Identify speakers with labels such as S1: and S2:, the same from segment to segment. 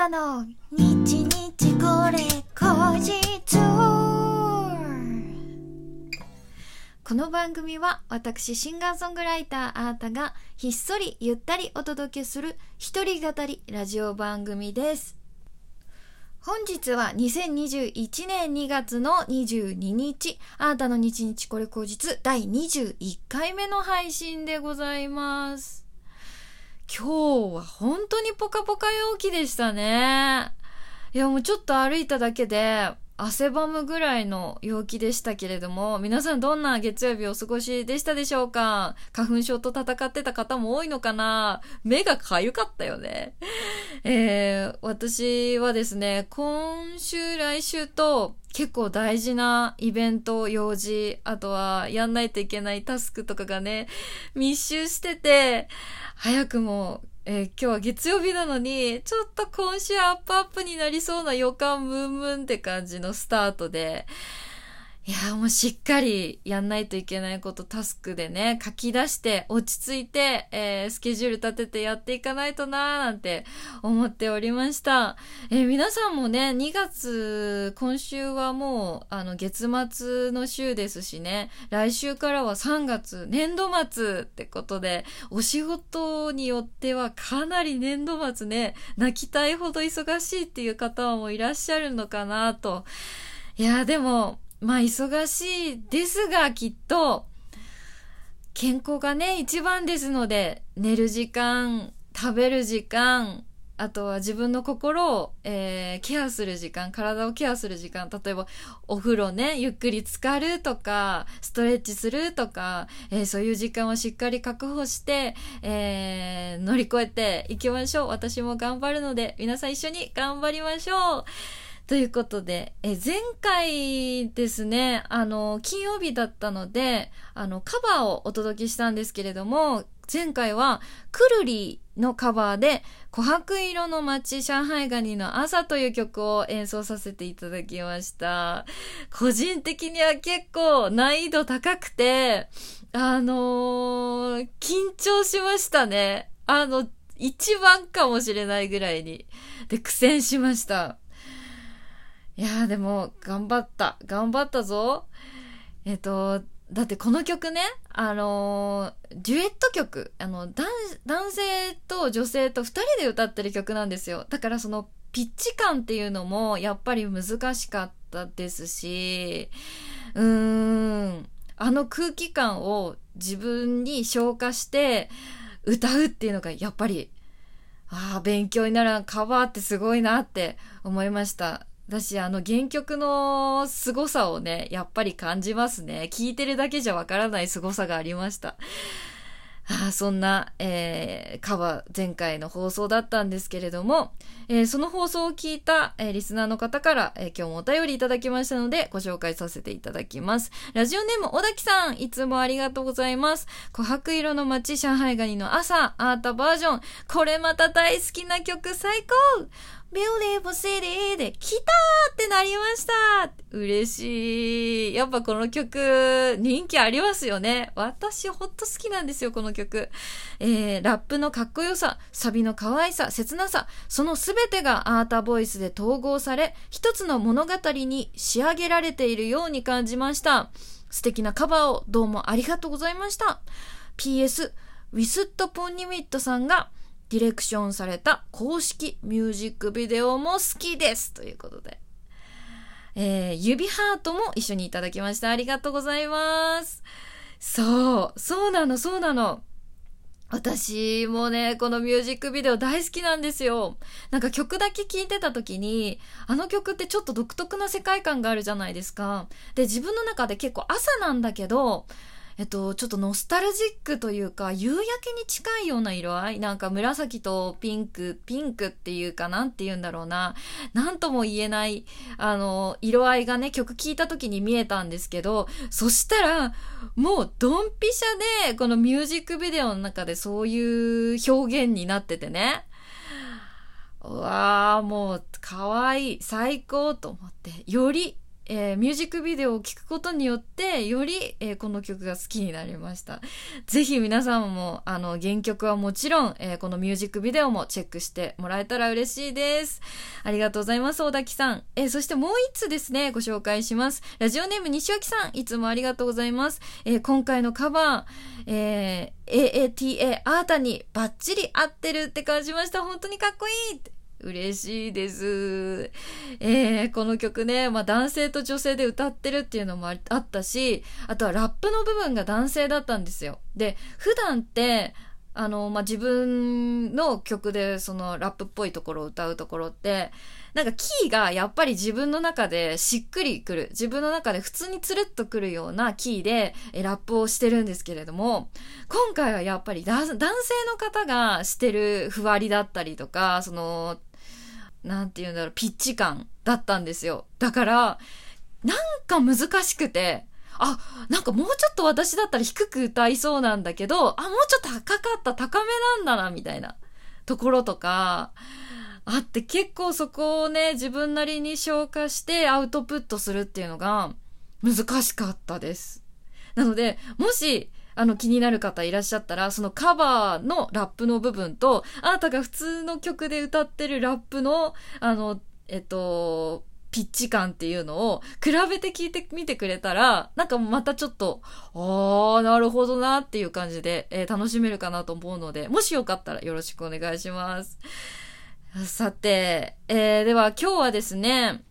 S1: たの。日日これ後日この番組は私シンガーソングライターあーたがひっそりゆったりお届けする一人語りラジオ番組です。本日は2021年2月の22日、あーたの日日これ後日第21回目の配信でございます。今日は本当にポカポカ陽気でしたね。いやもうちょっと歩いただけで汗ばむぐらいの陽気でしたけれども、皆さんどんな月曜日お過ごしでしたでしょうか？花粉症と戦ってた方も多いのかな？目がかゆかったよね。えー、私はですね、今週来週と結構大事なイベント、用事、あとはやんないといけないタスクとかがね、密集してて、早くもえー、今日は月曜日なのに、ちょっと今週アップアップになりそうな予感ムンムンって感じのスタートで、いやもうしっかりやんないといけないことタスクでね、書き出して落ち着いて、えー、スケジュール立ててやっていかないとなーなんて思っておりました。えー、皆さんもね、2月、今週はもう、あの、月末の週ですしね、来週からは3月、年度末ってことで、お仕事によってはかなり年度末ね、泣きたいほど忙しいっていう方もいらっしゃるのかなと。いや、でも、まあ忙しいですがきっと健康がね一番ですので寝る時間食べる時間あとは自分の心を、えー、ケアする時間、体をケアする時間、例えばお風呂ね、ゆっくり浸かるとか、ストレッチするとか、えー、そういう時間をしっかり確保して、えー、乗り越えていきましょう。私も頑張るので、皆さん一緒に頑張りましょう。ということで、え、前回ですね、あの、金曜日だったので、あの、カバーをお届けしたんですけれども、前回は、くるりのカバーで、琥珀色の街上海ガニの朝という曲を演奏させていただきました。個人的には結構難易度高くて、あのー、緊張しましたね。あの、一番かもしれないぐらいに。で、苦戦しました。いやーでも、頑張った。頑張ったぞ。えっ、と、だってこの曲ね、あのー、デュエット曲、あの、男、男性と女性と二人で歌ってる曲なんですよ。だからその、ピッチ感っていうのも、やっぱり難しかったですし、うーん、あの空気感を自分に消化して歌うっていうのが、やっぱり、ああ、勉強にならん、カバーってすごいなって思いました。私、あの、原曲の凄さをね、やっぱり感じますね。聴いてるだけじゃわからない凄さがありました。あそんな、えー、カバー前回の放送だったんですけれども、えー、その放送を聞いた、えー、リスナーの方から、えー、今日もお便りいただきましたので、ご紹介させていただきます。ラジオネーム、小滝さん、いつもありがとうございます。琥珀色の街、上海蟹の朝、アートバージョン。これまた大好きな曲、最高 beautiful city で、来たーってなりました嬉しい。やっぱこの曲、人気ありますよね。私ほんと好きなんですよ、この曲。えー、ラップのかっこよさ、サビの可愛さ、切なさ、そのすべてがアータボイスで統合され、一つの物語に仕上げられているように感じました。素敵なカバーをどうもありがとうございました。PS、ウィスット・ポンニミットさんが、ディレクションされた公式ミュージックビデオも好きですということで。えー、指ハートも一緒にいただきました。ありがとうございます。そう、そうなの、そうなの。私もね、このミュージックビデオ大好きなんですよ。なんか曲だけ聴いてた時に、あの曲ってちょっと独特な世界観があるじゃないですか。で、自分の中で結構朝なんだけど、えっと、ちょっとノスタルジックというか、夕焼けに近いような色合いなんか紫とピンク、ピンクっていうかなんて言うんだろうな。なんとも言えない、あの、色合いがね、曲聴いた時に見えたんですけど、そしたら、もうドンピシャで、このミュージックビデオの中でそういう表現になっててね。うわー、もう、可愛い、最高と思って、よりえー、ミュージックビデオを聴くことによって、より、えー、この曲が好きになりました。ぜひ皆さんも、あの、原曲はもちろん、えー、このミュージックビデオもチェックしてもらえたら嬉しいです。ありがとうございます、大滝さん。えそしてもう一つですね、ご紹介します。ラジオネーム西脇さん、いつもありがとうございます。え今回のカバー、え AATA アータにバッチリ合ってるって感じました。本当にかっこいい嬉しいです。えー、この曲ね、まあ男性と女性で歌ってるっていうのもあったし、あとはラップの部分が男性だったんですよ。で、普段って、あの、まあ、自分の曲でそのラップっぽいところを歌うところって、なんかキーがやっぱり自分の中でしっくりくる。自分の中で普通につるっとくるようなキーでラップをしてるんですけれども、今回はやっぱり男性の方がしてるふわりだったりとか、その、なんて言うんだろう、ピッチ感だったんですよ。だから、なんか難しくて、あ、なんかもうちょっと私だったら低く歌いそうなんだけど、あ、もうちょっと高かった、高めなんだな、みたいなところとか、あって結構そこをね、自分なりに消化してアウトプットするっていうのが難しかったです。なので、もし、あの気になる方いらっしゃったら、そのカバーのラップの部分と、あなたが普通の曲で歌ってるラップの、あの、えっと、ピッチ感っていうのを比べて聞いてみてくれたら、なんかまたちょっと、ああ、なるほどなっていう感じで、えー、楽しめるかなと思うので、もしよかったらよろしくお願いします。さて、えー、では今日はですね、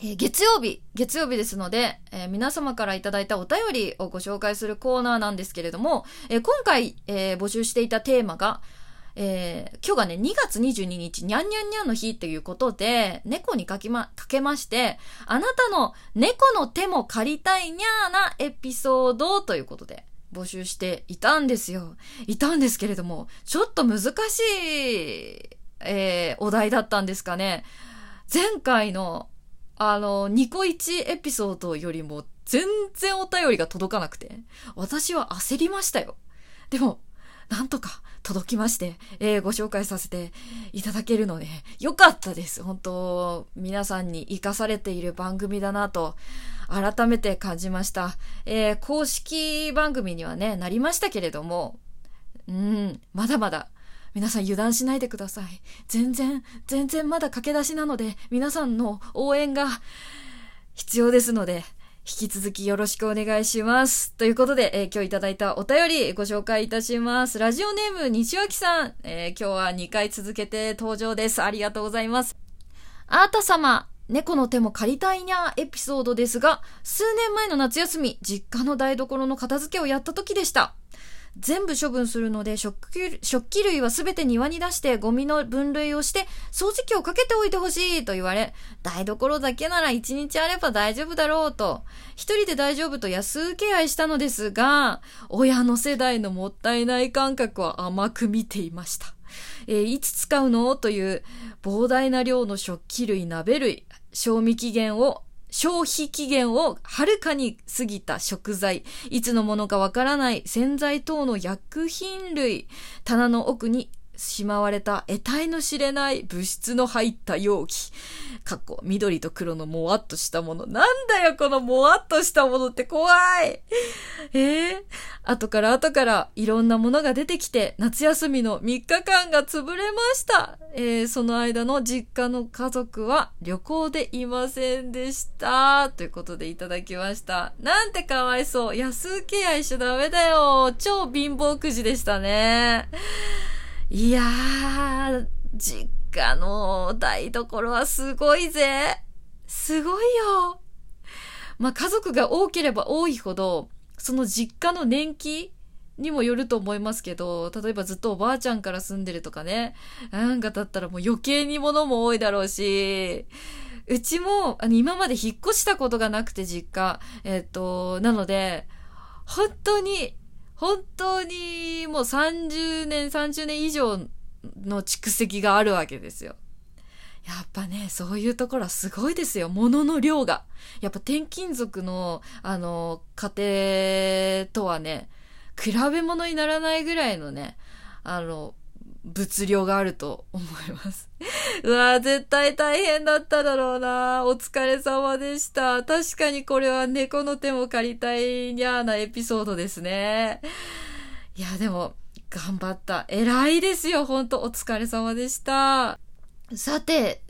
S1: えー、月曜日、月曜日ですので、えー、皆様からいただいたお便りをご紹介するコーナーなんですけれども、えー、今回、え募集していたテーマが、え今日がね、2月22日、にゃんにゃんにゃんの日ということで、猫にかきま、かけまして、あなたの猫の手も借りたいにゃーなエピソードということで、募集していたんですよ。いたんですけれども、ちょっと難しい、えお題だったんですかね。前回のあの、ニコイチエピソードよりも全然お便りが届かなくて、私は焦りましたよ。でも、なんとか届きまして、えー、ご紹介させていただけるので、よかったです。本当、皆さんに活かされている番組だなと、改めて感じました。えー、公式番組にはね、なりましたけれども、うん、まだまだ皆さん油断しないでください。全然、全然まだ駆け出しなので、皆さんの応援が必要ですので、引き続きよろしくお願いします。ということで、えー、今日いただいたお便りご紹介いたします。ラジオネーム西脇さん、えー、今日は2回続けて登場です。ありがとうございます。あーた様、猫の手も借りたいにゃエピソードですが、数年前の夏休み、実家の台所の片付けをやった時でした。全部処分するので食器食器類はすべて庭に出してゴミの分類をして掃除機をかけておいてほしいと言われ、台所だけなら一日あれば大丈夫だろうと、一人で大丈夫と安請け合いしたのですが、親の世代のもったいない感覚は甘く見ていました。えー、いつ使うの？という膨大な量の食器類、鍋類、賞味期限を消費期限をはるかに過ぎた食材、いつのものかわからない洗剤等の薬品類、棚の奥にしまわれた得体の知れない物質の入った容器。かっこ、緑と黒のもわっとしたもの。なんだよ、このもわっとしたものって怖い。えー、後から後からいろんなものが出てきて、夏休みの3日間が潰れました。えー、その間の実家の家族は旅行でいませんでした。ということでいただきました。なんてかわいそう。安請け合いしちゃダメだよ。超貧乏くじでしたね。いやー、実家の台所はすごいぜ。すごいよ。まあ、家族が多ければ多いほど、その実家の年季にもよると思いますけど、例えばずっとおばあちゃんから住んでるとかね、なんかだったらもう余計に物も多いだろうし、うちも、あの、今まで引っ越したことがなくて、実家。えっ、と、なので、本当に本当にもう30年、30年以上の蓄積があるわけですよ。やっぱね、そういうところはすごいですよ。物の量が。やっぱ転勤族の、あの、家庭とはね、比べ物にならないぐらいのね、あの、物量があると思います。うわ絶対大変だっただろうなお疲れ様でした。確かにこれは猫の手も借りたいにゃーなエピソードですね。いや、でも、頑張った。偉いですよ、ほんと。お疲れ様でした。さて、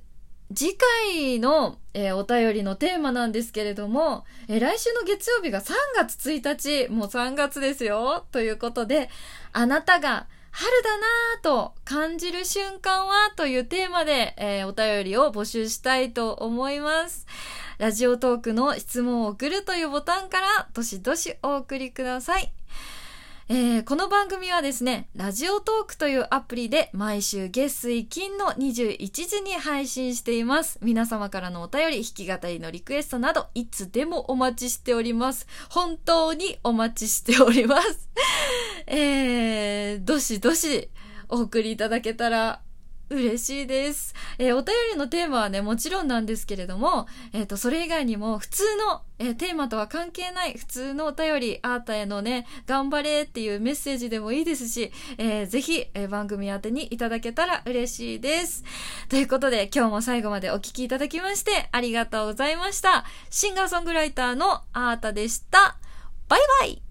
S1: 次回の、えー、お便りのテーマなんですけれども、えー、来週の月曜日が3月1日、もう3月ですよ。ということで、あなたが春だなぁと感じる瞬間はというテーマで、えー、お便りを募集したいと思います。ラジオトークの質問を送るというボタンから、どしどしお送りください。えー、この番組はですね、ラジオトークというアプリで毎週月水金の21時に配信しています。皆様からのお便り、弾き語りのリクエストなど、いつでもお待ちしております。本当にお待ちしております。えー、どしどしお送りいただけたら嬉しいです。えー、お便りのテーマはね、もちろんなんですけれども、えっ、ー、と、それ以外にも、普通の、えー、テーマとは関係ない普通のお便り、アータへのね、頑張れっていうメッセージでもいいですし、え、ぜひ、え、番組宛てにいただけたら嬉しいです。ということで、今日も最後までお聴きいただきまして、ありがとうございました。シンガーソングライターのアータでした。バイバイ